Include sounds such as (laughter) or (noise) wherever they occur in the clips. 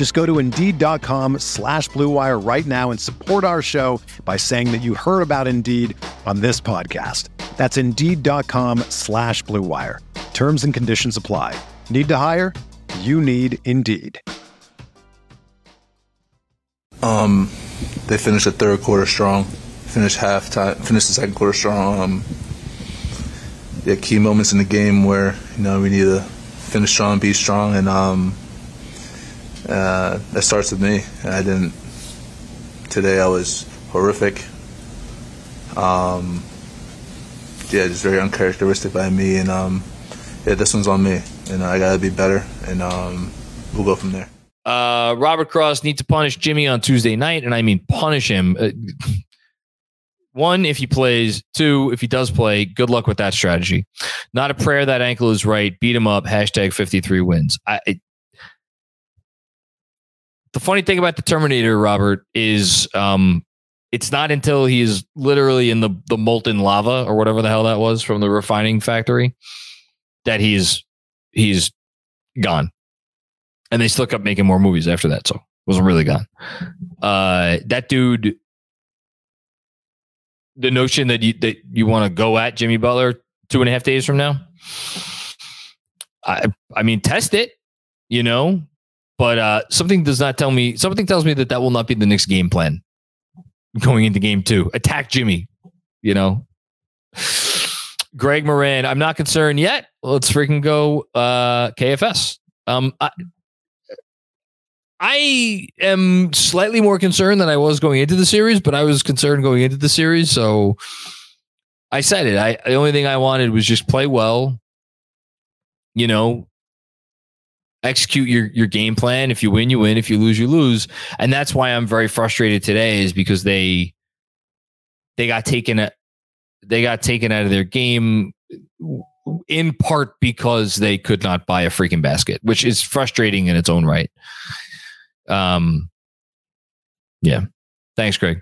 Just go to Indeed.com slash BlueWire right now and support our show by saying that you heard about Indeed on this podcast. That's Indeed.com slash BlueWire. Terms and conditions apply. Need to hire? You need Indeed. Um, they finished the third quarter strong. Finished half time. Finished the second quarter strong. Um, yeah, key moments in the game where you know we need to finish strong, be strong, and um, uh, that starts with me. I didn't. Today I was horrific. Um, yeah, just very uncharacteristic by me, and um, yeah, this one's on me, and I gotta be better, and um, we'll go from there. Uh, Robert Cross needs to punish Jimmy on Tuesday night, and I mean punish him. Uh, (laughs) one, if he plays. Two, if he does play, good luck with that strategy. Not a prayer that ankle is right. Beat him up. Hashtag 53 wins. I, it, the funny thing about the Terminator, Robert, is um, it's not until he's literally in the, the molten lava or whatever the hell that was from the refining factory that he's he's gone and they still kept making more movies after that. So wasn't really gone. Uh, that dude, the notion that you that you want to go at Jimmy Butler two and a half days from now, I I mean test it, you know, but uh, something does not tell me. Something tells me that that will not be the next game plan going into game two. Attack Jimmy, you know. Greg Moran, I'm not concerned yet. Let's freaking go uh, KFS. Um, I, I am slightly more concerned than I was going into the series, but I was concerned going into the series. So I said it. I the only thing I wanted was just play well. You know, execute your your game plan. If you win, you win. If you lose, you lose. And that's why I'm very frustrated today, is because they they got taken they got taken out of their game in part because they could not buy a freaking basket, which is frustrating in its own right. Um, yeah. Thanks, Greg.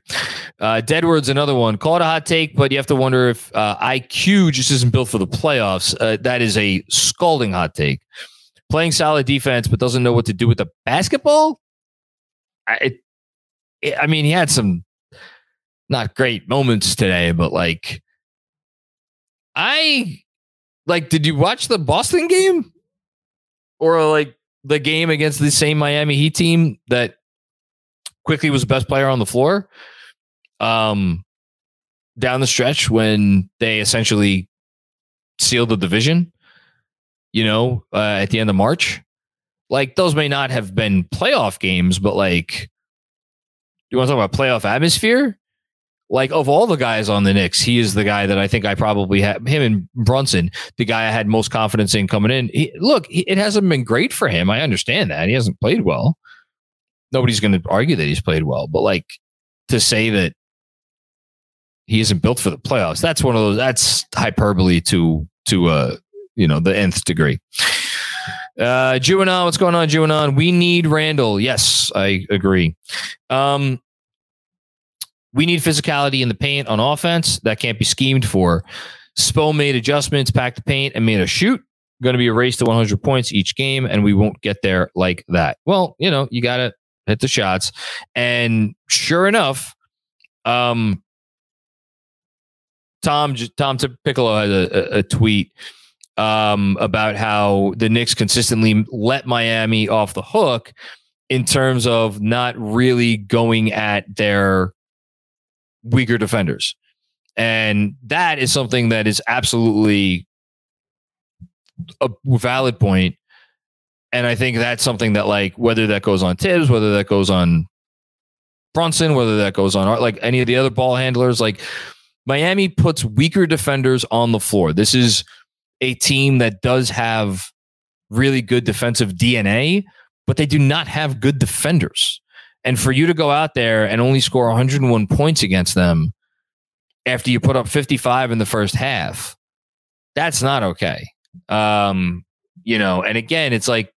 Uh, another one. Call it a hot take, but you have to wonder if uh, IQ just isn't built for the playoffs. Uh, that is a scalding hot take. Playing solid defense, but doesn't know what to do with the basketball. I, it, I mean, he had some not great moments today, but like, I like. Did you watch the Boston game, or like the game against the same Miami Heat team that Quickley was the best player on the floor um, down the stretch when they essentially sealed the division, you know, uh, at the end of March. Like those may not have been playoff games, but like, you want to talk about playoff atmosphere? like of all the guys on the Knicks, he is the guy that I think I probably had him and Brunson, the guy I had most confidence in coming in. He, look, he, it hasn't been great for him. I understand that he hasn't played well. Nobody's going to argue that he's played well, but like to say that he isn't built for the playoffs, that's one of those. That's hyperbole to to uh you know the nth degree. Uh, Juanon, what's going on, Juanon? We need Randle. Yes, I agree. Um, we need physicality in the paint on offense. That can't be schemed for. Spo made adjustments, packed the paint, and made a shoot. Going to be a race to 100 points each game, and we won't get there like that. Well, you know, you got to hit the shots. And sure enough, um, Tom Tom Piccolo had a, a, a tweet um, about how the Knicks consistently let Miami off the hook in terms of not really going at their weaker defenders. And that is something that is absolutely a valid point. And I think that's something that, like, whether that goes on Thibs, whether that goes on Brunson, whether that goes on like any of the other ball handlers, like Miami puts weaker defenders on the floor. This is a team that does have really good defensive DNA, but they do not have good defenders. And for you to go out there and only score 101 points against them after you put up 55 in the first half, that's not okay. Um, you know, and again, it's like,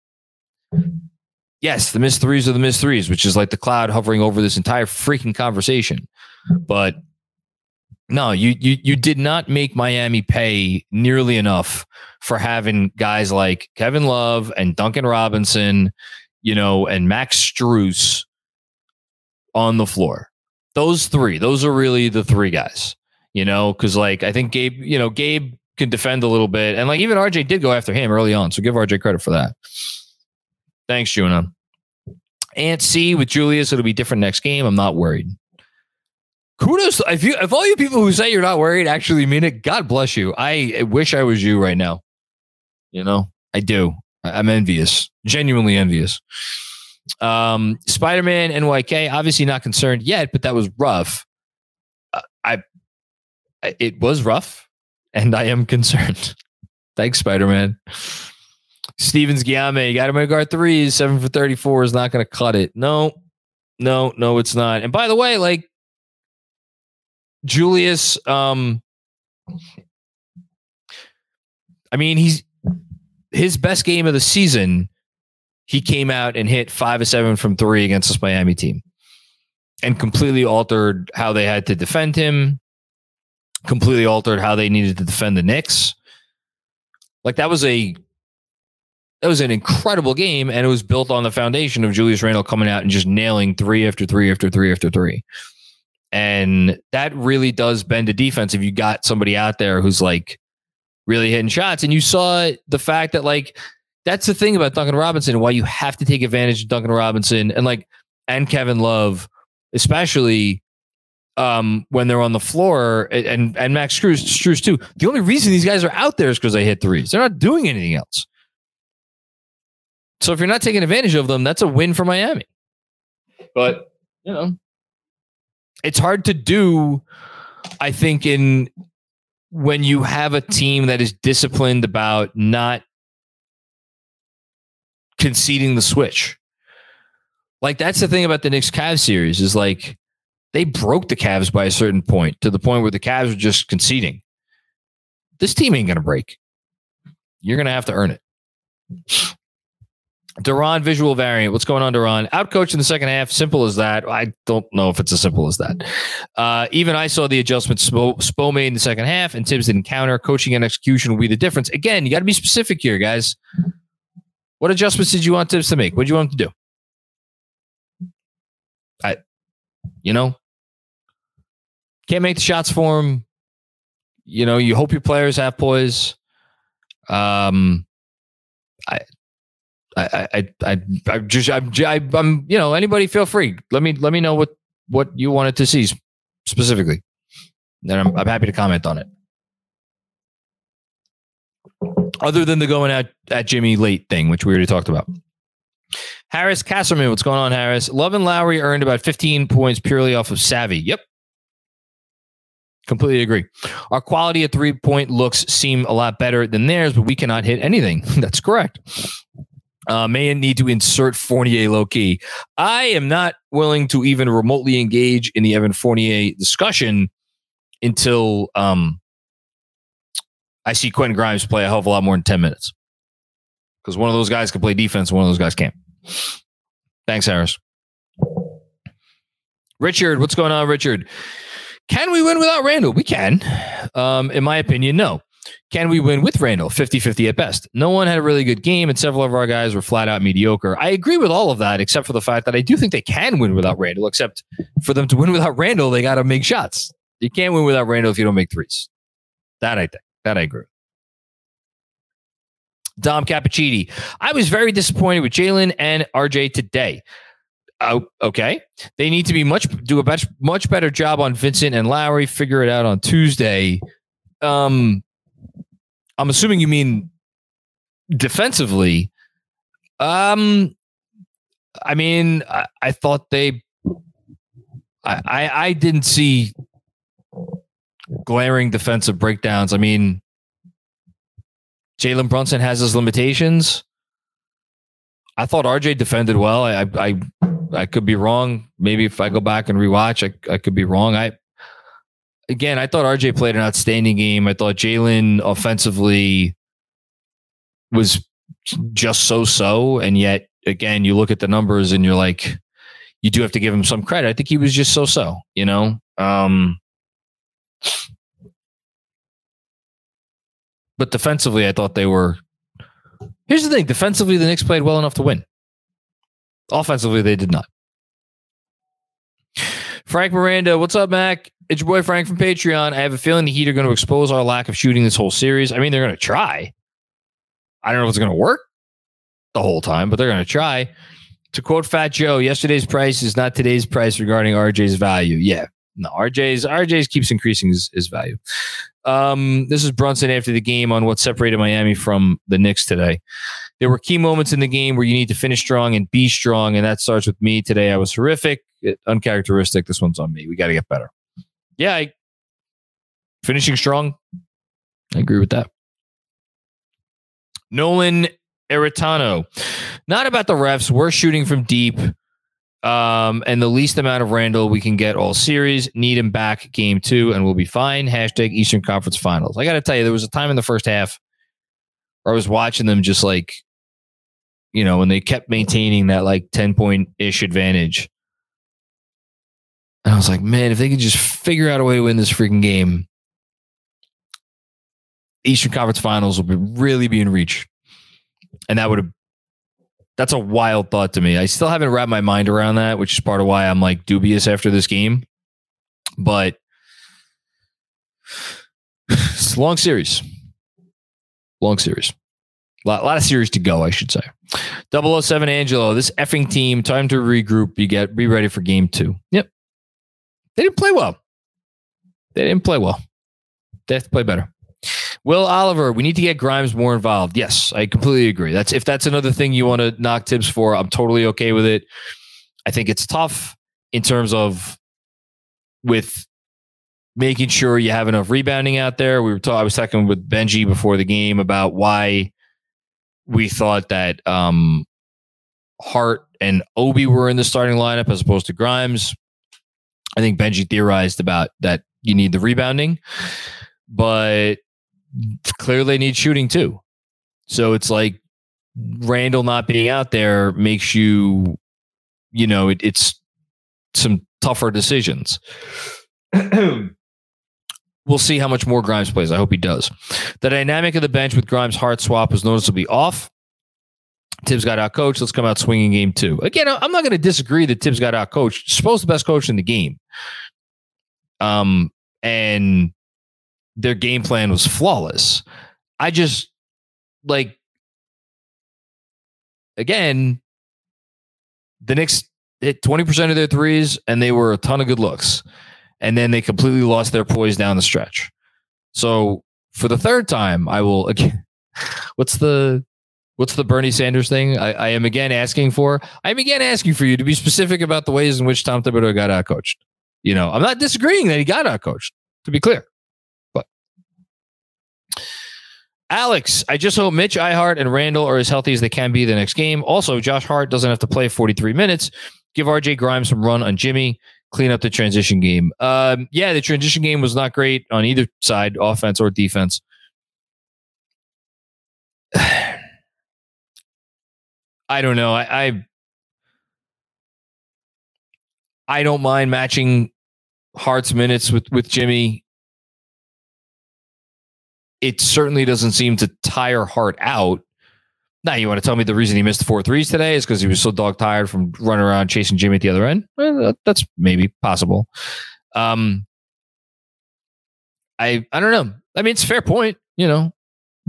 yes, the missed threes are the missed threes, which is like the cloud hovering over this entire freaking conversation. But no, you you you did not make Miami pay nearly enough for having guys like Kevin Love and Duncan Robinson, you know, and Max Strus on the floor. Those three, those are really the three guys, you know, because like I think Gabe, you know, Gabe can defend a little bit, and like even RJ did go after him early on, so give RJ credit for that. Thanks, Juna. Ant C with Julius, it'll be different next game. I'm not worried. Kudos if you if all you people who say you're not worried actually mean it, God bless you. I wish I was you right now. You know, I do. I'm envious, genuinely envious. Um, Spider Man NYK, obviously not concerned yet, but that was rough. Uh, I, it was rough, and I am (laughs) concerned. Thanks, Spider Man. Stevens Guillaume, you got him at guard threes, seven for 34 is not going to cut it. No, no, no, it's not. And by the way, like Julius, um, I mean, he's his best game of the season. He came out and hit five of seven from three against this Miami team and completely altered how they had to defend him, completely altered how they needed to defend the Knicks. Like that was a that was an incredible game, and it was built on the foundation of Julius Randle coming out and just nailing three after three after three after three. And that really does bend a defense if you got somebody out there who's like really hitting shots. And you saw the fact that like that's the thing about Duncan Robinson, why you have to take advantage of Duncan Robinson and like and Kevin Love, especially um, when they're on the floor and and Max Strus, Strus too. The only reason these guys are out there is because they hit threes. They're not doing anything else. So if you're not taking advantage of them, that's a win for Miami. But, you know, it's hard to do, I think, in when you have a team that is disciplined about not conceding the switch. Like that's the thing about the Knicks Cavs series is like they broke the Cavs by a certain point to the point where the Cavs were just conceding. This team ain't gonna break. You're gonna have to earn it. Duran visual variant. What's going on, Duran? Outcoached in the second half. Simple as that. I don't know if it's as simple as that. Uh, even I saw the adjustment Spo, Spo made in the second half, and Thibs didn't counter. Coaching and execution will be the difference. Again, you got to be specific here, guys. What adjustments did you want Thibs to make? What did you want him to do? I, you know, can't make the shots for him. You know, you hope your players have poise. Um, I I, I, I, I just, I'm, I'm, you know, anybody feel free. Let me, let me know what, what you wanted to see specifically. Then I'm, I'm happy to comment on it. Other than the going at, at Jimmy late thing, which we already talked about. Harris Casserman, what's going on, Harris? Love and Lowry earned about 15 points purely off of savvy. Yep. Completely agree. Our quality at three point looks seem a lot better than theirs, but we cannot hit anything. (laughs) That's correct uh, may need to insert Fournier low key. I am not willing to even remotely engage in the Evan Fournier discussion until um, I see Quentin Grimes play a hell of a lot more than 10 minutes. Because one of those guys can play defense, one of those guys can't. Thanks, Harris. Richard, what's going on, Richard? Can we win without Randle? We can. Um, in my opinion, no. Can we win with Randle? 50 50 at best. No one had a really good game, and several of our guys were flat out mediocre. I agree with all of that, except for the fact that I do think they can win without Randle, except for them to win without Randle, they got to make shots. You can't win without Randle if you don't make threes. That I think. That I agree. Dom Cappuccini. I was very disappointed with Jalen and RJ today. Oh, okay. They need to be much do a much much better job on Vincent and Lowry. Figure it out on Tuesday. Um, I'm assuming you mean defensively. Um, I mean, I, I thought they. I, I I didn't see glaring defensive breakdowns. I mean, Jalen Brunson has his limitations. I thought RJ defended well. I, I I could be wrong. Maybe if I go back and rewatch, I I could be wrong. I again, I thought RJ played an outstanding game. I thought Jalen offensively was just so so, and yet again, you look at the numbers and you're like, you do have to give him some credit. I think he was just so so. You know, um, but defensively, I thought they were. Here's the thing: defensively, the Knicks played well enough to win. Offensively, they did not. Frank Miranda, what's up, Mac? It's your boy Frank from Patreon. I have a feeling the Heat are going to expose our lack of shooting this whole series. I mean, they're going to try. I don't know if it's going to work the whole time, but they're going to try. To quote Fat Joe, yesterday's price is not today's price regarding RJ's value. Yeah, no, RJ's RJ's keeps increasing his, his value. Um, this is Brunson after the game on what separated Miami from the Knicks today. There were key moments in the game where you need to finish strong and be strong, and that starts with me today. I was horrific, uncharacteristic. This one's on me. We got to get better. Yeah, I, finishing strong. I agree with that. Nolan Eritano. Not about the refs. We're shooting from deep. Um, and the least amount of Randall we can get all series. Need him back game two, and we'll be fine. Hashtag Eastern Conference Finals. I got to tell you, there was a time in the first half where I was watching them just like, you know, when they kept maintaining that like 10 point ish advantage. And I was like, man, if they could just figure out a way to win this freaking game, Eastern Conference Finals will be really be in reach. And that would have that's a wild thought to me. I still haven't wrapped my mind around that, which is part of why I'm like dubious after this game. But it's (sighs) a long series. Long series. A lot, lot of series to go, I should say. 007 Angelo, this effing team, time to regroup. You get be ready for game two. Yep. They didn't play well. They didn't play well. They have to play better. Will Oliver, we need to get Grimes more involved. Yes, I completely agree. That's if that's another thing you want to knock Thibs for, I'm totally okay with it. I think it's tough in terms of with making sure you have enough rebounding out there. We were talking, I was talking with Benji before the game about why we thought that um, Hart and Obi were in the starting lineup as opposed to Grimes. I think Benji theorized about that you need the rebounding, but clearly need shooting too. So it's like Randle not being out there makes you, you know, it, it's some tougher decisions. (clears throat) we'll see how much more Grimes plays. I hope he does. The dynamic of the bench with Grimes' Hart swap was noticeably off. Thibs got out coached. Let's come out swinging game two. Again, I'm not going to disagree that Thibs got out coached. Supposed the best coach in the game. Um, and their game plan was flawless. I just like again, the Knicks hit 20% of their threes and they were a ton of good looks. And then they completely lost their poise down the stretch. So for the third time, I will (laughs) again what's the what's the Bernie Sanders thing? I, I am again asking for I am again asking for you to be specific about the ways in which Tom Thibodeau got out coached. You know, I'm not disagreeing that he got out coached, to be clear. But Alex, I just hope Mitch Ihart and Randall are as healthy as they can be the next game. Also, Josh Hart doesn't have to play 43 minutes. Give RJ Grimes some run on Jimmy. Clean up the transition game. Um, yeah, the transition game was not great on either side, offense or defense. (sighs) I don't know. I, I I don't mind matching Hart's minutes with with Jimmy it certainly doesn't seem to tire Hart out. Now, you want to tell me the reason he missed four threes today is because he was so dog tired from running around chasing Jimmy at the other end? Well, that's maybe possible. Um, I I don't know. I mean, it's a fair point. You know,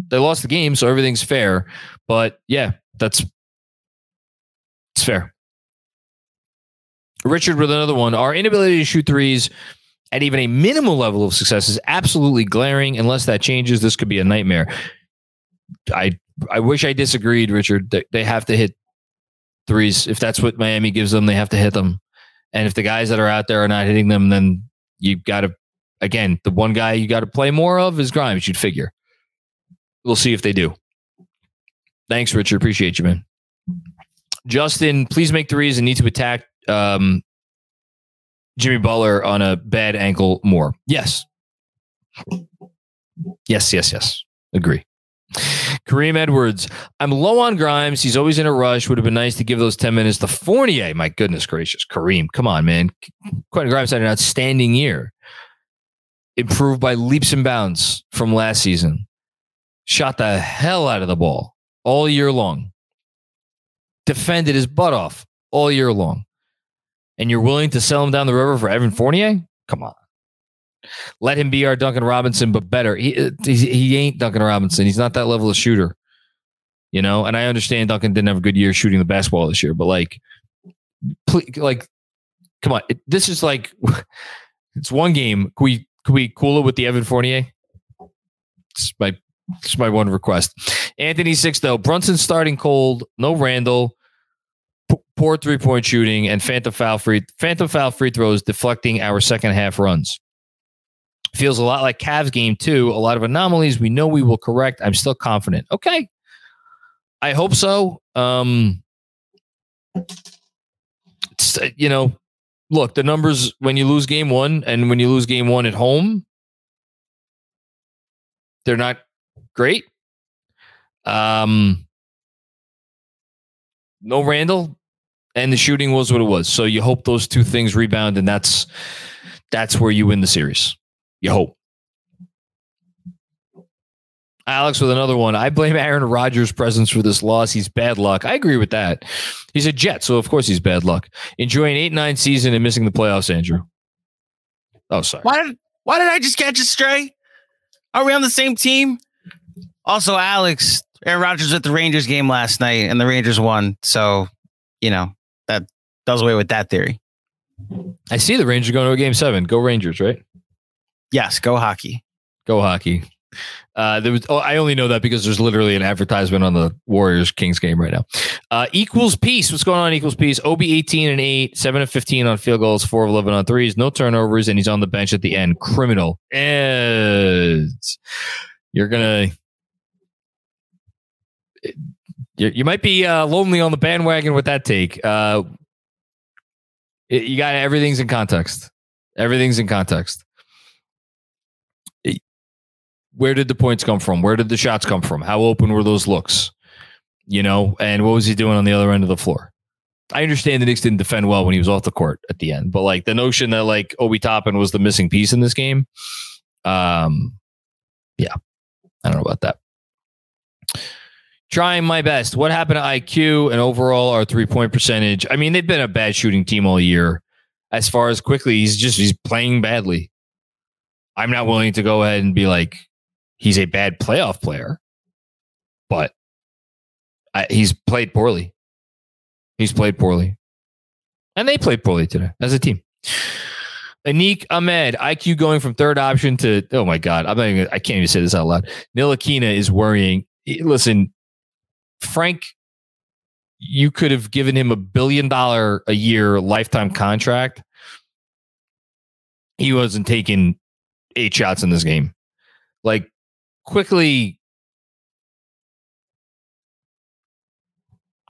they lost the game, so everything's fair. But yeah, that's it's fair. Richard with another one. Our inability to shoot threes at even a minimal level of success is absolutely glaring. Unless that changes, this could be a nightmare. I I wish I disagreed, Richard. They, have to hit threes. If that's what Miami gives them, they have to hit them. And if the guys that are out there are not hitting them, then you got to, again, the one guy you got to play more of is Grimes, you'd figure. We'll see if they do. Thanks, Richard. Appreciate you, man. Justin, please make threes and need to attack um, Jimmy Butler on a bad ankle more. Yes. Yes, yes, yes. Agree. Kareem Edwards. I'm low on Grimes. He's always in a rush. Would have been nice to give those 10 minutes to Fournier. My goodness gracious. Kareem, come on, man. Quentin Grimes had an outstanding year. Improved by leaps and bounds from last season. Shot the hell out of the ball all year long. Defended his butt off all year long. And you're willing to sell him down the river for Evan Fournier? Come on. Let him be our Duncan Robinson, but better. He uh, he ain't Duncan Robinson. He's not that level of shooter. You know, and I understand Duncan didn't have a good year shooting the basketball this year, but like, please, like, come on, it, this is like, (laughs) it's one game. Can we can we cool it with the Evan Fournier? It's my it's my one request. Anthony six though Brunson starting cold, no Randle, p- poor three point shooting, and phantom foul free phantom foul free throws deflecting our second half runs. Feels a lot like Cavs game too. A lot of anomalies we know we will correct. I'm still confident. Okay. I hope so. Um, you know, look, the numbers when you lose game one and when you lose game one at home, they're not great. Um, no Randle, and the shooting was what it was. So you hope those two things rebound, and that's that's where you win the series. You hope. Alex with another one. I blame Aaron Rodgers' presence for this loss. He's bad luck. I agree with that. He's a Jet, so of course he's bad luck. Enjoying eight nine season and missing the playoffs, Andrew. Oh, sorry. Why did Why did I just catch a stray? Are we on the same team? Also, Alex, Aaron Rodgers at the Rangers game last night, and the Rangers won. So, you know that does away with that theory. I see the Rangers going to a game seven. Go Rangers, right? Yes, go hockey. Go hockey. Uh, there was. Oh, I only know that because there's literally an advertisement on the Warriors Kings game right now. Uh, equals peace. What's going on? Equals peace. Ob 18 and eight, seven of 15 on field goals, four of 11 on threes, no turnovers, and he's on the bench at the end. Criminal. And you're gonna. You, you might be uh, lonely on the bandwagon with that take. Uh, it, you got everything's in context. Everything's in context where did the points come from? Where did the shots come from? How open were those looks? You know, and what was he doing on the other end of the floor? I understand the Knicks didn't defend well when he was off the court at the end, but like the notion that like Obi Toppin was the missing piece in this game, um, yeah, I don't know about that. Trying my best. What happened to IQ and overall our three point percentage? I mean, they've been a bad shooting team all year. As far as quickly, he's just he's playing badly. I'm not willing to go ahead and be like, he's a bad playoff player, but I, he's played poorly. He's played poorly. And they played poorly today as a team. Anik Ahmed, IQ going from third option to oh my god, I'm not even, I can't even say this out loud. Ntilikina is worrying. Listen, Frank, you could have given him a billion dollar a year lifetime contract. He wasn't taking eight shots in this game. Like Quickley,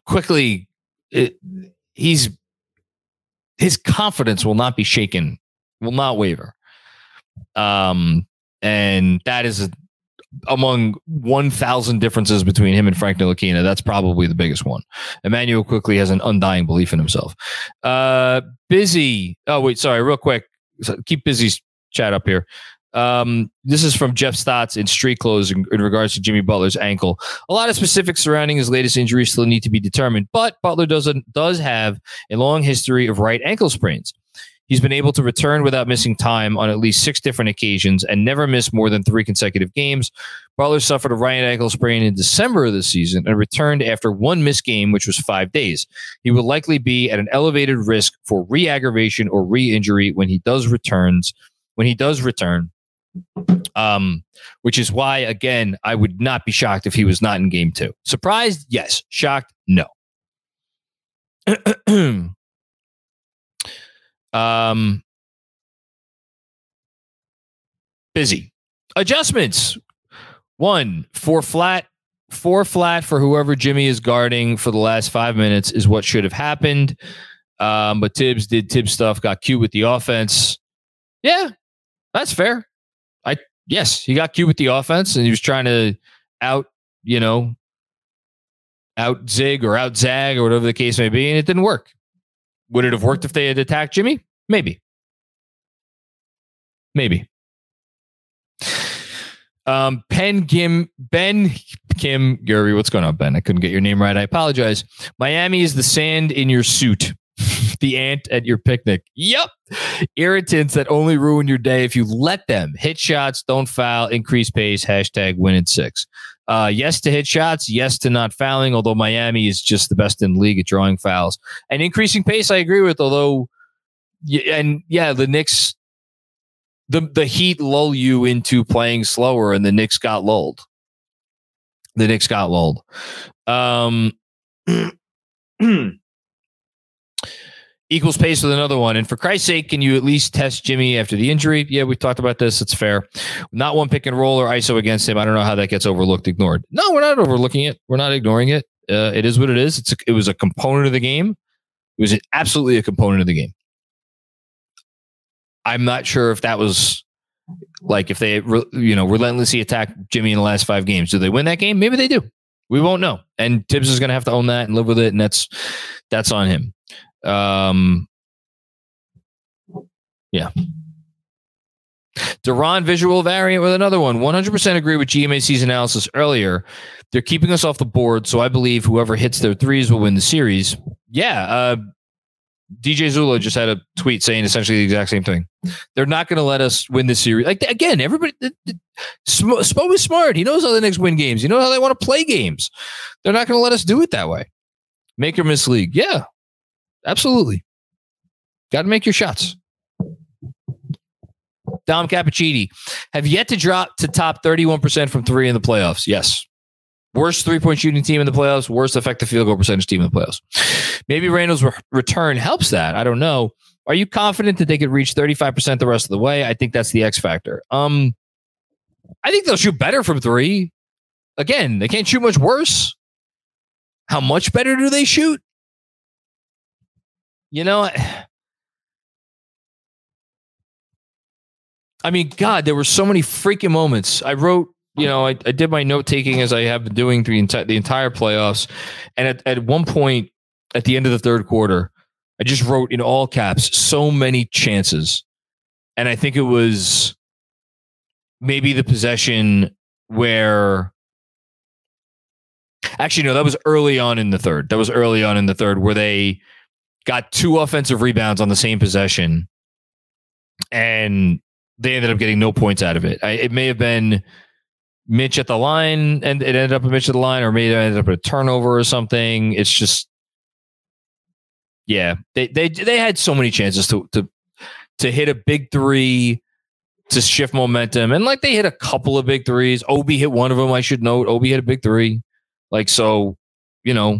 Quickley, it, he's his confidence will not be shaken will not waver um and that is among 1000 differences between him and Frank Ntilikina that's probably the biggest one Immanuel Quickley has an undying belief in himself uh busy oh wait sorry real quick keep busy's chat up here um, this is from Jeff Stotts in Street Clothes in, in, regards to Jimmy Butler's ankle. A lot of specifics surrounding his latest injury still need to be determined, but Butler does does have a long history of right ankle sprains. He's been able to return without missing time on at least six different occasions and never missed more than three consecutive games. Butler suffered a right ankle sprain in December of the season and returned after one missed game, which was five days. He will likely be at an elevated risk for re-aggravation or re-injury when he does returns. When he does return, um, which is why, again, I would not be shocked if he was not in game two. Surprised? Yes. Shocked? No. (clears throat) um, busy. Adjustments. One, four flat. Four flat for whoever Jimmy is guarding for the last five minutes is what should have happened. Um, but Thibs did Thibs stuff, got cute with the offense. Yeah, that's fair. I yes, he got cute with the offense and he was trying to out, you know, out zig or out zag or whatever the case may be, and it didn't work. Would it have worked if they had attacked Jimmy? Maybe. Maybe. Um, Pen Kim Ben Kim Gary, what's going on, Ben? I couldn't get your name right. I apologize. Miami is the sand in your suit, (laughs) the ant at your picnic. Yep. Irritants that only ruin your day if you let them. Hit shots, don't foul, increase pace, hashtag win in six. Uh, yes to hit shots, yes to not fouling, although Miami is just the best in the league at drawing fouls. And increasing pace, I agree with, although, and yeah, the Knicks the the Heat lull you into playing slower, and the Knicks got lulled. The Knicks got lulled. Um, (clears throat) (clears throat) equals pace with another one. And for Christ's sake, can you at least test Jimmy after the injury? Yeah, we talked about this. It's fair. Not one pick and roll or ISO against him. I don't know how that gets overlooked, ignored. No, we're not overlooking it. We're not ignoring it. Uh, it is what it is. It's a, it was a component of the game. It was absolutely a component of the game. I'm not sure if that was like if they you know relentlessly attack Jimmy in the last five games. Do they win that game? Maybe they do. We won't know. And Thibs is going to have to own that and live with it, and that's that's on him. Um, yeah. Duran visual variant with another one. 100% agree with GMAC's analysis earlier. They're keeping us off the board, so I believe whoever hits their threes will win the series. Yeah, uh, DJ Zula just had a tweet saying essentially the exact same thing. They're not going to let us win this series. Like again, everybody, Spo is smart. He knows how the Knicks win games. You know how they want to play games. They're not going to let us do it that way. Make or miss league. Yeah, absolutely. Got to make your shots. Dom Cappuccini have yet to drop to top 31% from three in the playoffs. Yes. Worst three point shooting team in the playoffs, worst effective field goal percentage team in the playoffs. Maybe Randle's re- return helps that. I don't know. Are you confident that they could reach 35% the rest of the way? I think that's the X factor. Um, I think they'll shoot better from three. Again, they can't shoot much worse. How much better do they shoot? You know, (sighs) I mean, God, there were so many freaking moments. I wrote you know, I, I did my note taking as I have been doing through the, enti- the entire playoffs. And at, at one point at the end of the third quarter, I just wrote in all caps so many chances. And I think it was maybe the possession where actually no, that was early on in the third. That was early on in the third where they got two offensive rebounds on the same possession and they ended up getting no points out of it. I, it may have been Mitch at the line and it ended up a Mitch at the line, or maybe it ended up a turnover or something. It's just, yeah, they they they had so many chances to to to hit a big three to shift momentum, and like they hit a couple of big threes. Obi hit one of them. I should note, Obi hit a big three. Like so, you know,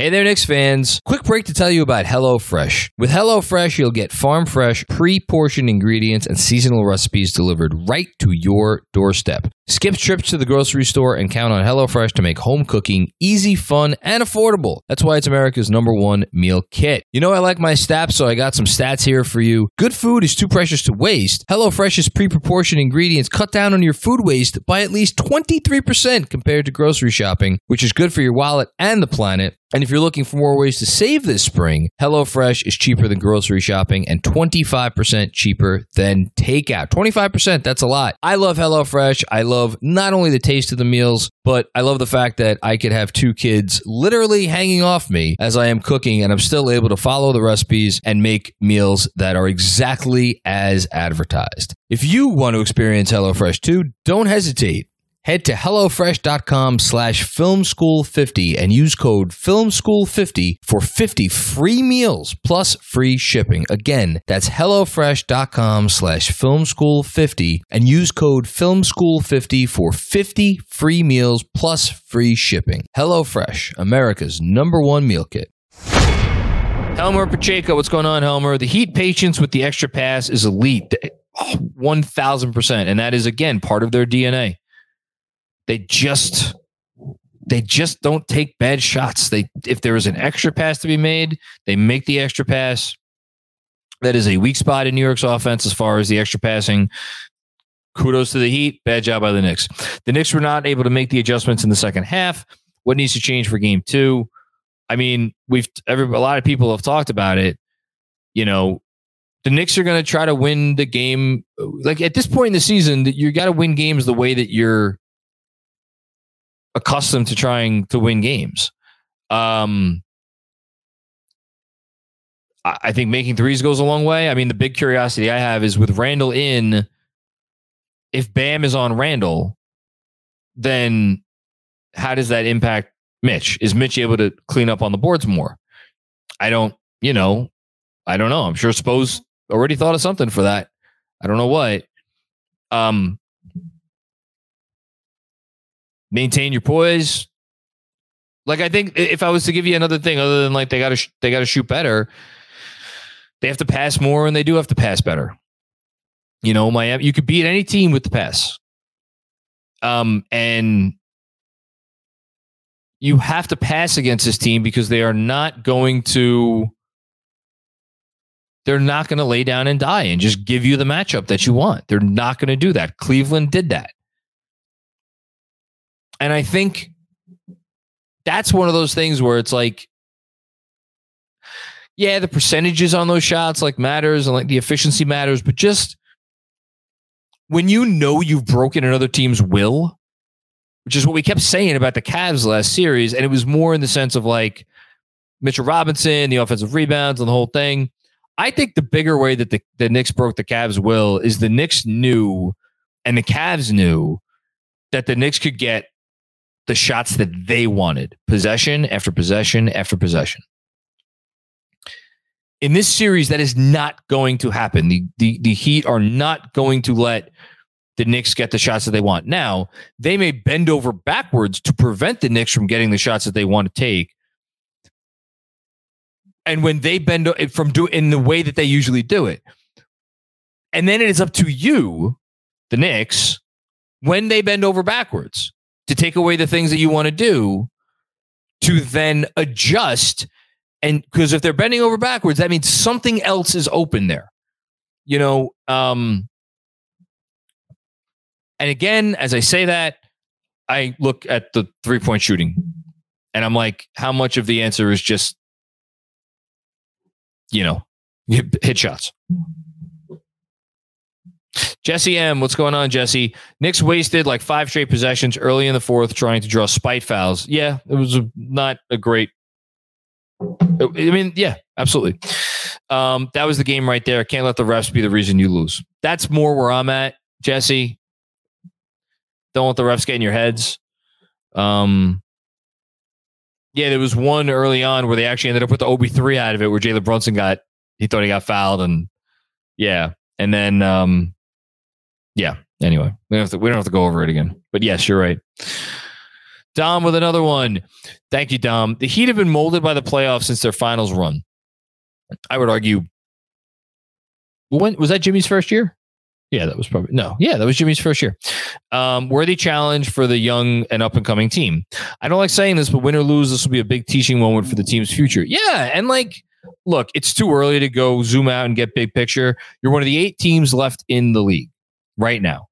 Hey there, Knicks fans. Quick break to tell you about HelloFresh. With HelloFresh, you'll get farm fresh, pre portioned ingredients and seasonal recipes delivered right to your doorstep. Skip trips to the grocery store and count on HelloFresh to make home cooking easy, fun, and affordable. That's why it's America's number one meal kit. You know, I like my stats, so I got some stats here for you. Good food is too precious to waste. HelloFresh's pre proportioned ingredients cut down on your food waste by at least 23% compared to grocery shopping, which is good for your wallet and the planet. And if you're looking for more ways to save this spring, HelloFresh is cheaper than grocery shopping and 25% cheaper than takeout. 25%, that's a lot. I love HelloFresh. I love not only the taste of the meals, but I love the fact that I could have two kids literally hanging off me as I am cooking and I'm still able to follow the recipes and make meals that are exactly as advertised. If you want to experience HelloFresh too, don't hesitate. Head to HelloFresh.com slash FilmSchool50 and use code FilmSchool50 for 50 free meals plus free shipping. Again, that's HelloFresh.com slash FilmSchool50 and use code FilmSchool50 for 50 free meals plus free shipping. HelloFresh, America's number one meal kit. Helmer Pacheco, what's going on, Helmer? The Heat patience with the extra pass is elite. Oh, 1000%. And that is, again, part of their DNA. They just they just don't take bad shots. They if there is an extra pass to be made, they make the extra pass. That is a weak spot in New York's offense as far as the extra passing. Kudos to the Heat. Bad job by the Knicks. The Knicks were not able to make the adjustments in the second half. What needs to change for game two? I mean, we've every a lot of people have talked about it. You know, the Knicks are going to try to win the game. Like at this point in the season, you got to win games the way that you're accustomed to trying to win games. Um, I, think making threes goes a long way. I mean, the big curiosity I have is with Randle in, if Bam is on Randle, then how does that impact Mitch? Is Mitch able to clean up on the boards more? I don't, you know, I don't know. I'm sure Spo's already thought of something for that. I don't know what. Um, maintain your poise. Like I think if I was to give you another thing other than like they got to sh- they got to shoot better, they have to pass more and they do have to pass better. You know, Miami you could beat any team with the pass. Um and you have to pass against this team because they are not going to they're not going to lay down and die and just give you the matchup that you want. They're not going to do that. Cleveland did that. And I think that's one of those things where it's like, yeah, the percentages on those shots like matters and like the efficiency matters, but just when you know you've broken another team's will, which is what we kept saying about the Cavs last series, and it was more in the sense of like Mitchell Robinson, the offensive rebounds, and the whole thing. I think the bigger way that the, the Knicks broke the Cavs' will is the Knicks knew and the Cavs knew that the Knicks could get the shots that they wanted possession after possession after possession. In this series, that is not going to happen. The, the, the Heat are not going to let the Knicks get the shots that they want. Now, they may bend over backwards to prevent the Knicks from getting the shots that they want to take. And when they bend uh, from do in the way that they usually do it. And then it is up to you, the Knicks, when they bend over backwards to take away the things that you want to do to then adjust and because if they're bending over backwards that means something else is open there. You know um and again as i say that i look at the three point shooting and i'm like how much of the answer is just you know hit shots Jesse M, what's going on, Jesse? Knicks wasted like five straight possessions early in the fourth trying to draw spite fouls. Yeah, it was not a great. I mean, yeah, absolutely. Um, that was the game right there. Can't let the refs be the reason you lose. That's more where I'm at, Jesse. Don't let the refs get in your heads. Um, yeah, there was one early on where they actually ended up with the Obi three out of it, where Jalen Brunson got he thought he got fouled, and yeah, and then um, yeah. Anyway, we don't have to we don't have to go over it again. But yes, you're right. Dom with another one. Thank you, Dom. The Heat have been molded by the playoffs since their finals run. I would argue. When was that Jimmy's first year? Yeah, that was probably no. Yeah, that was Jimmy's first year. Um, worthy challenge for the young and up and coming team. I don't like saying this, but win or lose, this will be a big teaching moment for the team's future. Yeah, and like, look, it's too early to go zoom out and get big picture. You're one of the eight teams left in the league right now.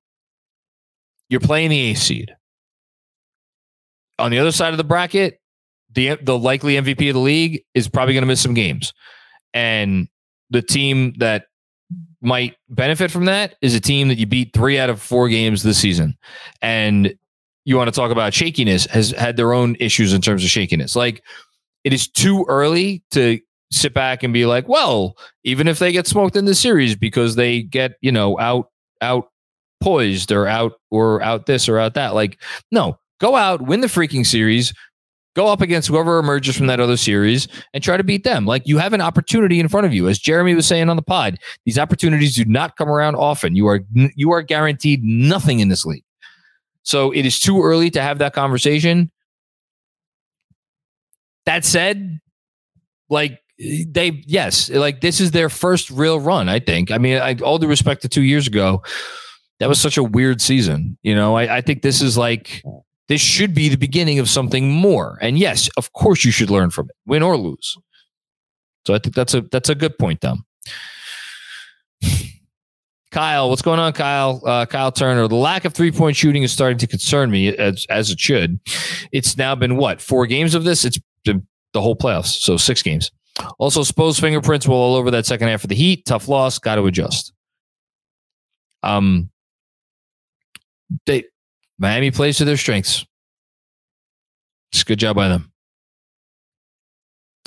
You're playing the eighth seed. On the other side of the bracket, the the likely MVP of the league is probably going to miss some games, and the team that might benefit from that is a team that you beat three out of four games this season, and you want to talk about shakiness has had their own issues in terms of shakiness. Like it is too early to sit back and be like, well, even if they get smoked in the series because they get you know out out poised or out or out this or out that. Like, no, go out, win the freaking series, go up against whoever emerges from that other series and try to beat them. Like you have an opportunity in front of you. As Jeremy was saying on the pod, these opportunities do not come around often. You are you are guaranteed nothing in this league. So it is too early to have that conversation. That said, like they yes, like this is their first real run, I think. I mean, I, all due respect to 2 years ago, that was such a weird season. You know, I, I think this is like this should be the beginning of something more. And yes, of course you should learn from it, win or lose. So I think that's a that's a good point, Tom. (sighs) Kyle, what's going on, Kyle? Uh, Kyle Turner. The lack of three point shooting is starting to concern me as, as it should. It's now been what four games of this? It's been the whole playoffs, so six games. Also, Spo's fingerprints were all over that second half of the Heat. Tough loss. Got to adjust. Um, they Miami plays to their strengths. It's good job by them.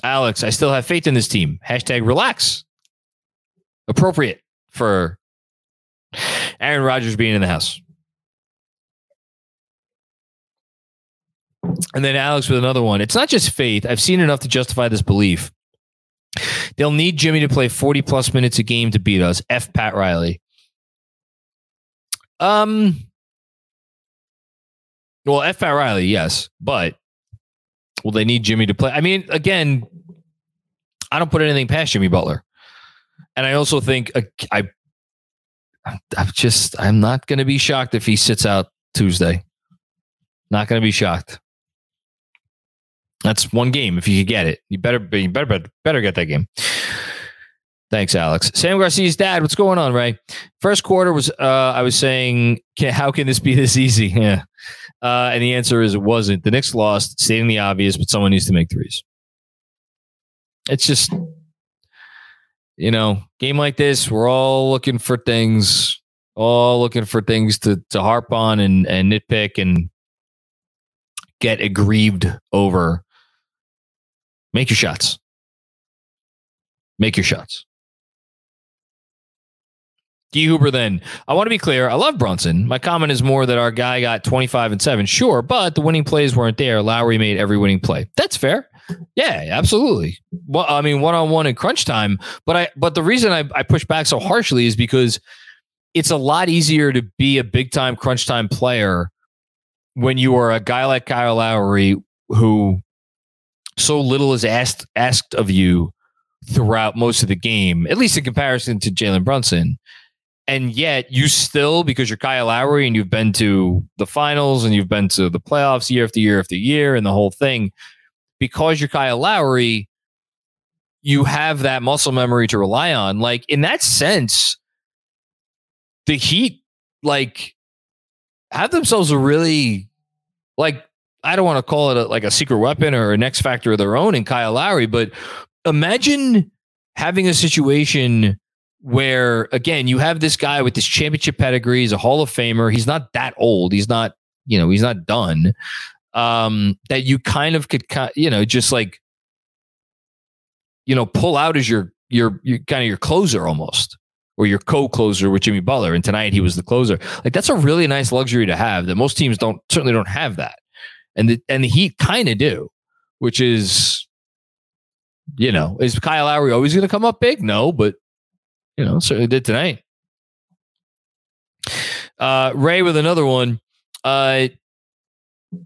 Alex, I still have faith in this team. Hashtag relax. Appropriate for Aaron Rodgers being in the house. And then Alex with another one. It's not just faith. I've seen enough to justify this belief. They'll need Jimmy to play 40 plus minutes a game to beat us. F Pat Riley. Um, well, F. Pat Riley, yes, but will they need Jimmy to play? I mean, again, I don't put anything past Jimmy Butler, and I also think uh, I, I'm just I'm not going to be shocked if he sits out Tuesday. Not going to be shocked. That's one game. If you could get it, you better be better better, better get that game. Thanks, Alex. Sam Garcia's dad. What's going on, Ray? First quarter was uh, I was saying, can, how can this be this easy? (laughs) Yeah. Uh, and the answer is it wasn't. The Knicks lost, stating the obvious, but someone needs to make threes. It's just, you know, game like this, we're all looking for things, all looking for things to to harp on and and nitpick and get aggrieved over. Make your shots. Make your shots. Guy Huber, then. I want to be clear. I love Brunson. My comment is more that our guy got 25 and 7. Sure, but the winning plays weren't there. Lowry made every winning play. That's fair. Yeah, absolutely. Well, I mean, one on one in crunch time. But I but the reason I, I push back so harshly is because it's a lot easier to be a big time crunch time player when you are a guy like Kyle Lowry who so little is asked asked of you throughout most of the game, at least in comparison to Jalen Brunson and yet you still because you're Kyle Lowry and you've been to the finals and you've been to the playoffs year after year after year and the whole thing because you're Kyle Lowry you have that muscle memory to rely on. Like in that sense the Heat like have themselves a really like I don't want to call it a, like a secret weapon or an X factor of their own in Kyle Lowry but imagine having a situation where again you have this guy with this championship pedigree. He's a Hall of Famer. He's not that old. He's not you know he's not done. Um, that you kind of could you know just like you know pull out as your your your kind of your closer almost or your co-closer with Jimmy Butler. And tonight he was the closer. Like that's a really nice luxury to have that most teams don't certainly don't have that. And the and the Heat kind of do, which is you know, is Kyle Lowry always going to come up big? No, but you know, certainly did tonight. Uh, Ray with another one. Uh,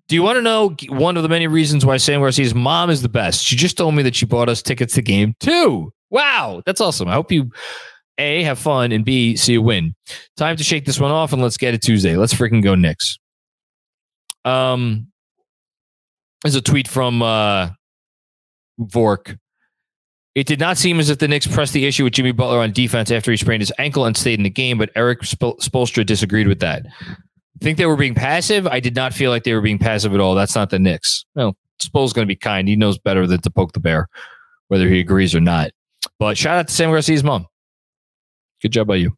do you want to know one of the many reasons why Sam Garcia's mom is the best? She just told me that she bought us tickets to game two. Wow, that's awesome. I hope you A, have fun, and B, see a win. Time to shake this one off and let's get it Tuesday. Let's freaking go Knicks. Um, there's a tweet from uh, Vork. It did not seem as if the Knicks pressed the issue with Jimmy Butler on defense after he sprained his ankle and stayed in the game, but Erik Spoelstra disagreed with that. I Think they were being passive? I did not feel like they were being passive at all. That's not the Knicks. Well, Spo's going to be kind. He knows better than to poke the bear, whether he agrees or not. But shout out to Sam Garcia's mom. Good job by you.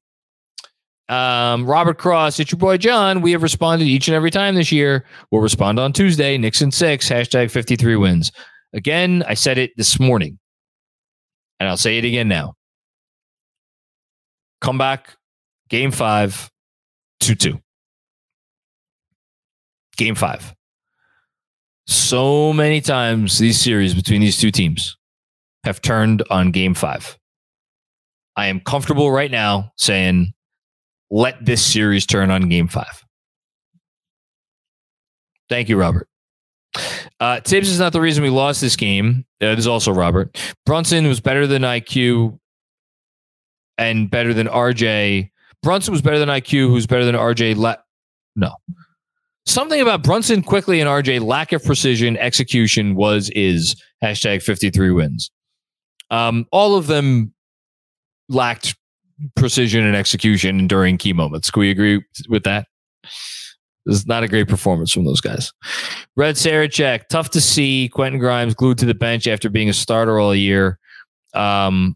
Um, Robert Cross, it's your boy John. We have responded each and every time this year. We'll respond on Tuesday. Knicks in six, hashtag 53 wins. Again, I said it this morning, and I'll say it again now. Come back, game five, 2 2. Game five. So many times these series between these two teams have turned on game five. I am comfortable right now saying, let this series turn on game five. Thank you, Robert. Uh, Thibs is not the reason we lost this game. Uh, there's also Robert. Brunson was better than IQ and better than RJ. Brunson was better than IQ, who's better than RJ. La- no. Something about Brunson Quickley and RJ lack of precision execution was is hashtag 53 wins. Um, all of them lacked precision and execution during key moments. Can we agree with that? This is not a great performance from those guys. Red Sarachek, tough to see Quentin Grimes glued to the bench after being a starter all year. Um,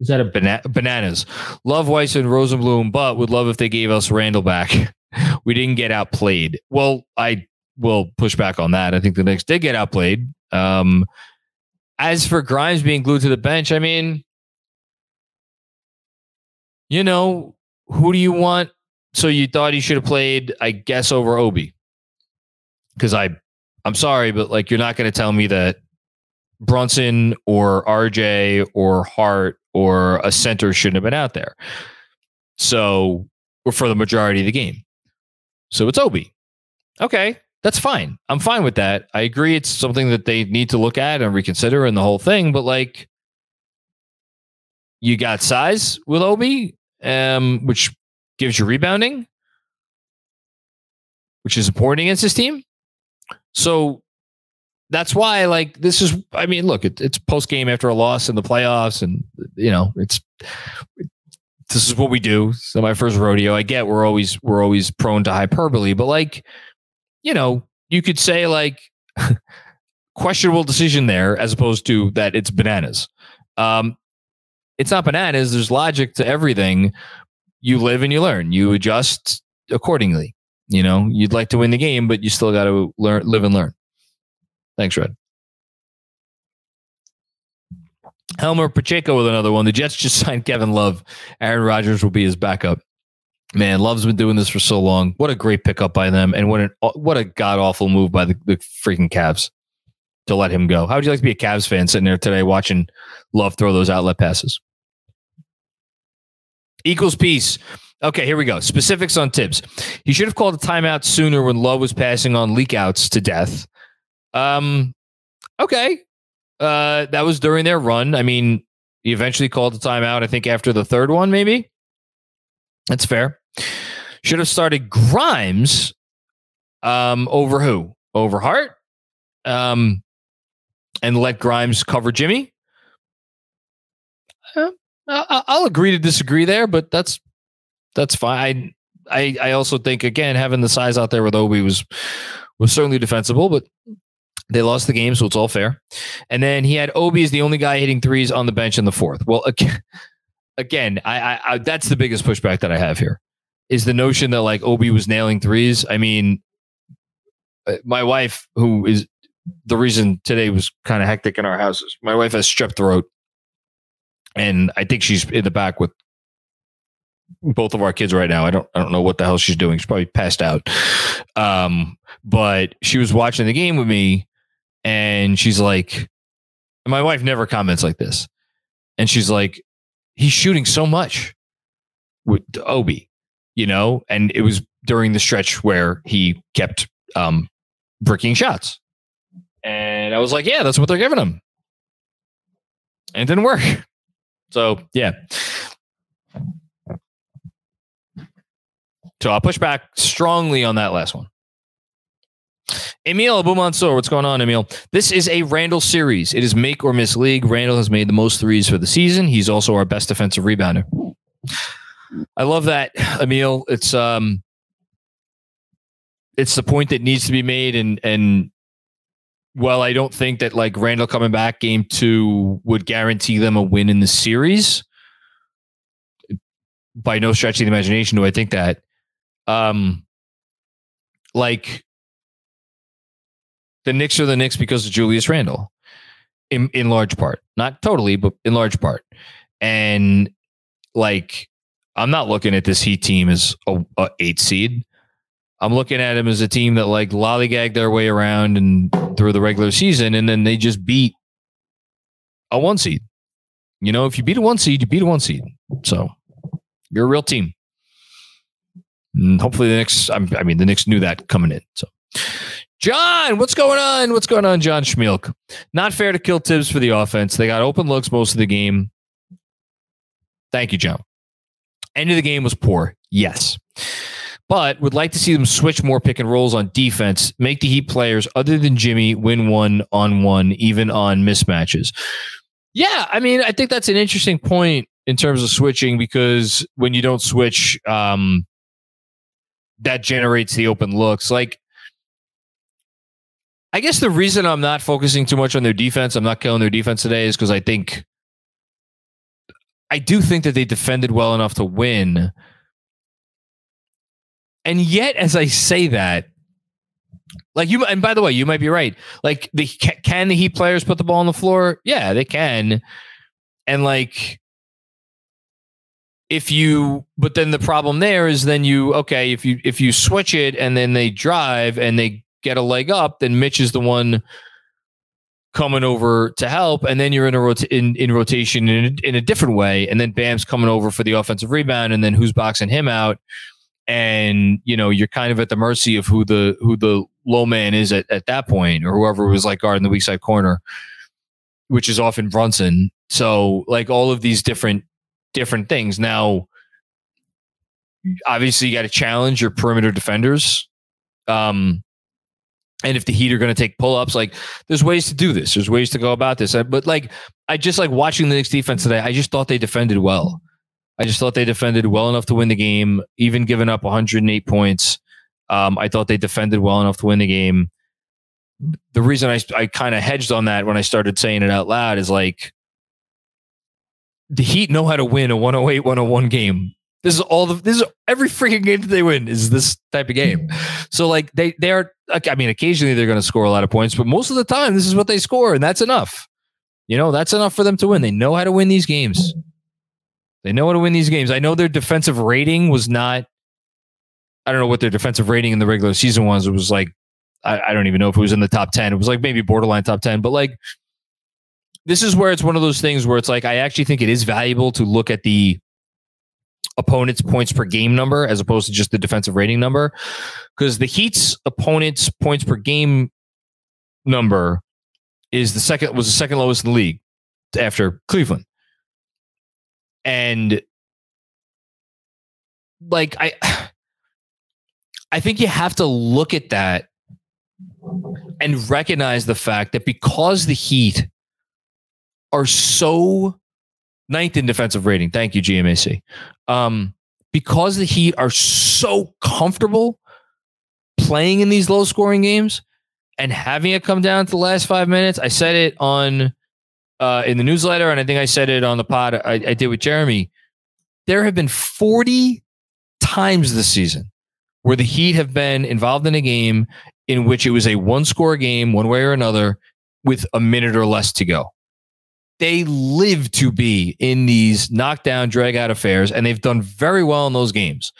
is that a bana- bananas? Love Weiss and Rosenblum, but would love if they gave us Randle back. (laughs) we didn't get outplayed. Well, I will push back on that. I think the Knicks did get outplayed. Um, as for Grimes being glued to the bench, I mean, you know, who do you want? So you thought he should have played, I guess, over Obi? Because I, I'm sorry, but like you're not going to tell me that Brunson or RJ or Hart or a center shouldn't have been out there. So, for the majority of the game. So it's Obi. Okay, that's fine. I'm fine with that. I agree it's something that they need to look at and reconsider and the whole thing, but like you got size with Obi, um, which gives you rebounding, which is important against this team. So that's why, like, this is, I mean, look, it, it's post game after a loss in the playoffs, and, you know, it's, this is what we do. So my first rodeo. I get we're always, we're always prone to hyperbole, but like, you know, you could say like (laughs) questionable decision there as opposed to that it's bananas. Um, it's not bananas. There's logic to everything. You live and you learn. You adjust accordingly. You know, you'd like to win the game, but you still got to learn, live and learn. Thanks, Red. Helmer Pacheco with another one. The Jets just (laughs) signed Kevin Love. Aaron Rodgers will be his backup. Man, Love's been doing this for so long. What a great pickup by them, and what an what a god awful move by the, the freaking Cavs to let him go. How would you like to be a Cavs fan sitting there today watching Love throw those outlet passes? Equals peace. Okay, here we go. Specifics on Thibs. He should have called a timeout sooner when Love was passing on leakouts to death. Um, okay, uh, that was during their run. I mean, he eventually called the timeout. I think after the third one, maybe. That's fair. Should have started Grimes um, over who? Over Hart? Um, and let Grimes cover Jimmy? I'll agree to disagree there, but that's that's fine. I, I also think again having the size out there with Obi was was certainly defensible, but They lost the game, so it's all fair. And then he had Obi as the only guy hitting threes on the bench in the fourth. Well, (laughs) again, again I, I, I that's the biggest pushback that I have here is the notion that like Obi was nailing threes. I mean, uh, my wife, who is the reason today was kind of hectic in our houses, my wife has strep throat, and I think she's in the back with both of our kids right now. I don't I don't know what the hell she's doing. She's probably passed out. Um, but she was watching the game with me and she's like my wife never comments like this. And she's like he's shooting so much with Obi, you know, and it was during the stretch where he kept um bricking shots. And I was like, yeah, that's what they're giving him. And it didn't work. So, yeah. So I'll push back strongly on that last one. Emil Abumansor, what's going on, Emil? This is a Randle series. It is make or miss league. Randle has made the most threes for the season. He's also our best defensive rebounder. I love that, Emil. It's um it's the point that needs to be made and and well, I don't think that like Randle coming back game two would guarantee them a win in the series. By no stretch of the imagination do I think that um, like the Knicks are the Knicks because of Julius Randle, in in large part, not totally, but in large part. And like, I'm not looking at this Heat team as a, a eight seed. I'm looking at them as a team that like lollygagged their way around and through the regular season, and then they just beat a one seed. You know, if you beat a one seed, you beat a one seed. So you're a real team. And hopefully the Knicks, I mean, the Knicks knew that coming in. So, John, what's going on? What's going on, John Schmielk? Not fair to kill Thibs for the offense. They got open looks most of the game. Thank you, John. End of the game was poor. Yes. But would like to see them switch more pick and rolls on defense, make the Heat players other than Jimmy win one on one, even on mismatches. Yeah, I mean, I think that's an interesting point in terms of switching because when you don't switch, um, that generates the open looks. Like, I guess the reason I'm not focusing too much on their defense, I'm not killing their defense today, is because I think I do think that they defended well enough to win. And yet, as I say that, like you, and by the way, you might be right. Like, the can the Heat players put the ball on the floor? Yeah, they can. And like, if you but then the problem there is then you okay if you if you switch it and then they drive and they get a leg up then mitch is the one coming over to help and then you're in a in, in rotation in in a different way and then bam's coming over for the offensive rebound and then who's boxing him out and you know you're kind of at the mercy of who the who the low man is at, at that point or whoever was like guarding the weak side corner which is often brunson so like all of these different different things. Now, obviously, you got to challenge your perimeter defenders. Um, and if the Heat are going to take pull ups, like there's ways to do this. There's ways to go about this. But like, I just like watching the Knicks defense today. I just thought they defended well. I just thought they defended well enough to win the game, even giving up 108 points. Um, I thought they defended well enough to win the game. The reason I, I kind of hedged on that when I started saying it out loud is like, the Heat know how to win a 108 101 game. This is all the this is every freaking game that they win is this type of game. So like they they are I mean occasionally they're going to score a lot of points, but most of the time this is what they score and that's enough. You know, that's enough for them to win. They know how to win these games. They know how to win these games. I know their defensive rating was not I don't know what their defensive rating in the regular season was. It was like I, I don't even know if it was in the top 10. It was like maybe borderline top 10, but like this is where it's one of those things where it's like I actually think it is valuable to look at the opponent's points per game number as opposed to just the defensive rating number because the Heat's opponent's points per game number is the second was the second lowest in the league after Cleveland. And like I I think you have to look at that and recognize the fact that because the Heat are so ninth in defensive rating. Thank you, GMAC. Um, because the Heat are so comfortable playing in these low scoring games, and having it come down to the last five minutes. I said it on uh, in the newsletter, and I think I said it on the pod I, I did with Jeremy. There have been 40 times this season where the Heat have been involved in a game in which it was a one score game, one way or another, with a minute or less to go. They live to be in these knockdown, drag out affairs, and they've done very well in those games.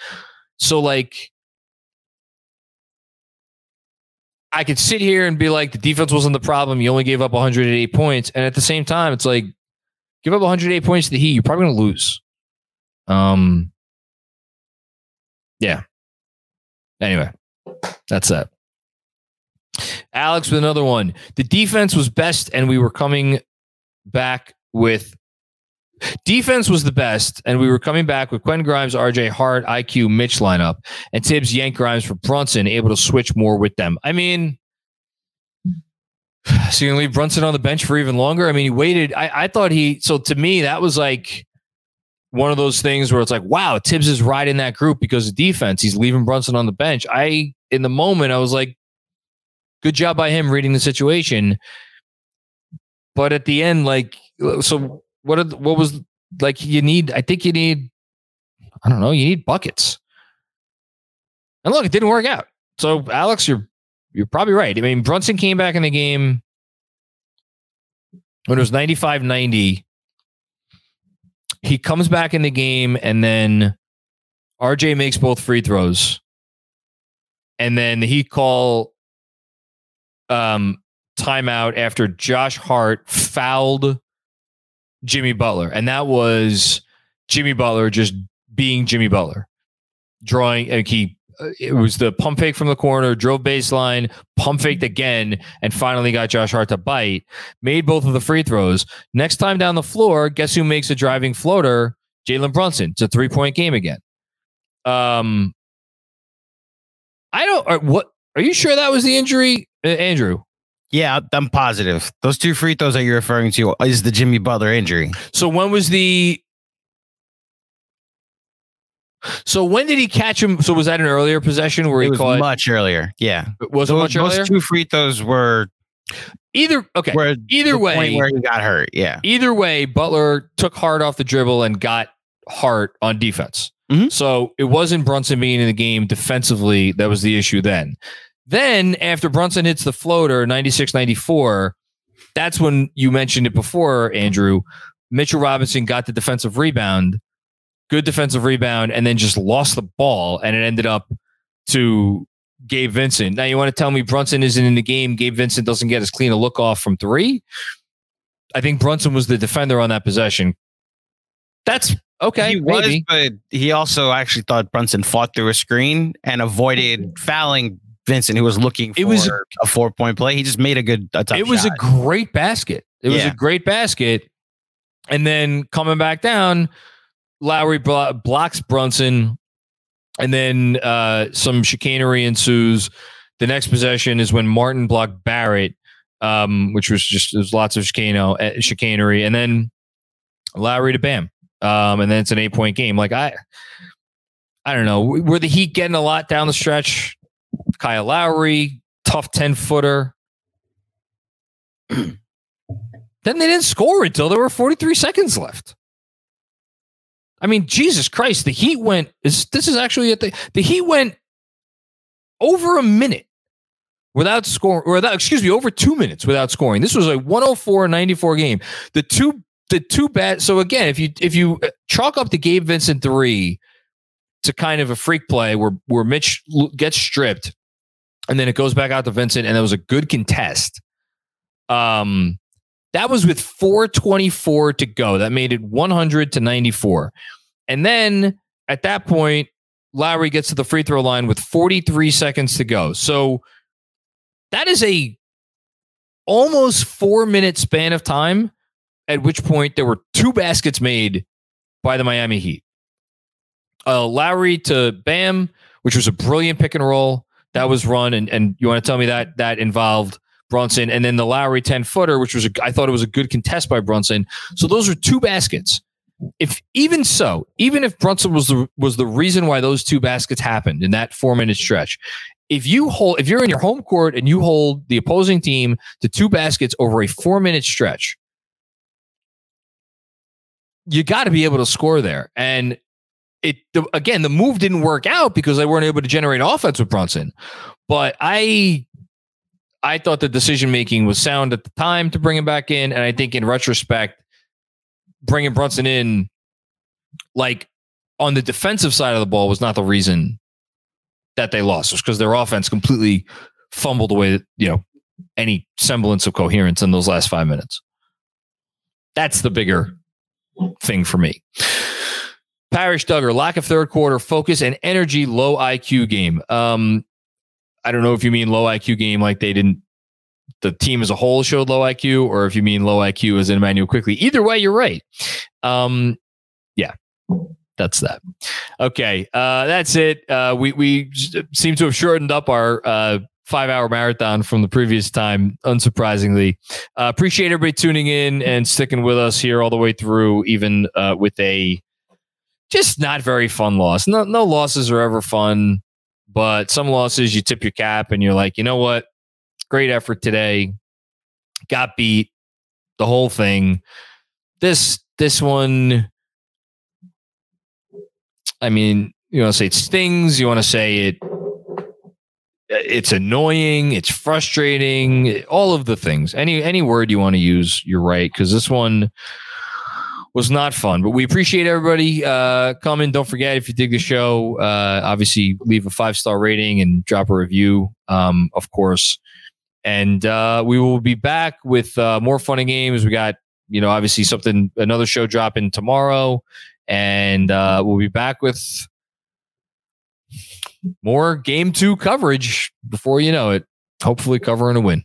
So, like, I could sit here and be like, the defense wasn't the problem. You only gave up 108 points. And at the same time, it's like, give up 108 points to the Heat, you're probably going to lose. Um, yeah. Anyway, that's that. Alex with another one. The defense was best, and we were coming back with defense was the best, and we were coming back with Quentin Grimes, RJ Hart, IQ, Mitch lineup, and Thibs yank Grimes for Brunson, able to switch more with them. I mean, so you're gonna leave Brunson on the bench for even longer? I mean, he waited. I, I thought he so to me, that was like one of those things where it's like, wow, Thibs is riding that group because of defense. He's leaving Brunson on the bench. I in the moment I was like, good job by him reading the situation. But at the end, like, so what? Are, what was like? You need. I think you need. I don't know. You need buckets. And look, it didn't work out. So Alex, you're you're probably right. I mean, Brunson came back in the game when it was 95 90. He comes back in the game and then RJ makes both free throws. And then he call um, timeout after Josh Hart fouled Jimmy Butler. And that was Jimmy Butler just being Jimmy Butler, drawing, like he, uh, it was the pump fake from the corner, drove baseline, pump faked again, and finally got Josh Hart to bite. Made both of the free throws. Next time down the floor, guess who makes a driving floater? Jalen Brunson. It's a three point game again. Um, I don't. Are, what are you sure that was the injury, uh, Andrew? Yeah, I'm positive. Those two free throws that you're referring to is the Jimmy Butler injury. So when was the? So when did he catch him? So was that an earlier possession where It he was caught? much earlier. Yeah, was it those, much earlier? those two free throws were either okay. were Either the way, where he got hurt. Yeah, either way, Butler took Hart off the dribble and got Hart on defense. Mhm. So it wasn't Brunson being in the game defensively that was the issue then. Then after Brunson hits the floater 96 94, that's when you mentioned it before, Andrew. Mitchell Robinson got the defensive rebound, good defensive rebound, and then just lost the ball, and it ended up to Gabe Vincent. Now you want to tell me Brunson isn't in the game? Gabe Vincent doesn't get as clean a look off from three. I think Brunson was the defender on that possession. That's okay. he was, maybe. but he also actually thought Brunson fought through a screen and avoided fouling Vincent, who was looking for It was- a four point play. He just made a good, a it was shot. a great basket. It was a great basket. And then coming back down, Lowry blo- blocks Brunson, and then uh, some chicanery ensues. The next possession is when Martin blocked Barrett, um, which was just there's lots of chicano, uh, chicanery, and then Lowry to Bam, um, and then it's an eight point game. Like I, I don't know. Were the Heat getting a lot down the stretch? Kyle Lowry, tough ten footer. (clears throat) then they didn't score until there were 43 seconds left. I mean, Jesus Christ, the Heat went. Is this is actually a thing? The Heat went over a minute without scoring, or without, excuse me, over two minutes without scoring. This was a 104-94 game. The two, the two bad. So again, if you if you uh, chalk up the Gabe Vincent three to kind of a freak play where where Mitch gets stripped, and then it goes back out to Vincent, and that was a good contest. Um, that was with 424 to go. That made it 100 to 94. And then at that point, Lowry gets to the free throw line with 43 seconds to go. So that is a almost four minute span of time, at which point there were two baskets made by the Miami Heat. Uh, Lowry to Bam, which was a brilliant pick and roll that was run, and and you want to tell me that that involved Brunson, and then the Lowry 10 footer, which was, a, I thought it was a good contest by Brunson. So those are two baskets. If even so, even if Brunson was the was the reason why those two baskets happened in that four minute stretch, if you hold if you're in your home court and you hold the opposing team to two baskets over a four minute stretch, you got to be able to score there. And it the, again, the move didn't work out because they weren't able to generate offense with Brunson. But I I thought the decision making was sound at the time to bring him back in, and I think in retrospect, bringing Brunson in, like on the defensive side of the ball, was not the reason that they lost. It was because their offense completely fumbled away, you know, any semblance of coherence in those last five minutes. That's the bigger thing for me. Parish Duggar, lack of third quarter focus and energy, low IQ game. Um, I don't know if you mean low IQ game like they didn't, the team as a whole showed low IQ, or if you mean low IQ as in Immanuel Quickley. Either way, you're right. Um, yeah, that's that. Okay, uh, that's it. Uh, we we seem to have shortened up our uh, five hour marathon from the previous time, unsurprisingly. Uh, appreciate everybody tuning in and sticking with us here all the way through, even uh, with a just not very fun loss. No, no losses are ever fun, but some losses you tip your cap and you're like, you know what? Great effort today. Got beat. The whole thing. This this one. I mean, you want to say it stings. You want to say it it's annoying, it's frustrating, all of the things. Any any word you want to use, you're right because this one was not fun. But we appreciate everybody uh, coming. Don't forget if you dig the show, uh, obviously leave a five star rating and drop a review, um, of course. And uh, we will be back with uh, more fun and games. We got you know obviously something another show dropping tomorrow, and uh, we'll be back with more game two coverage before you know it. Hopefully, covering a win.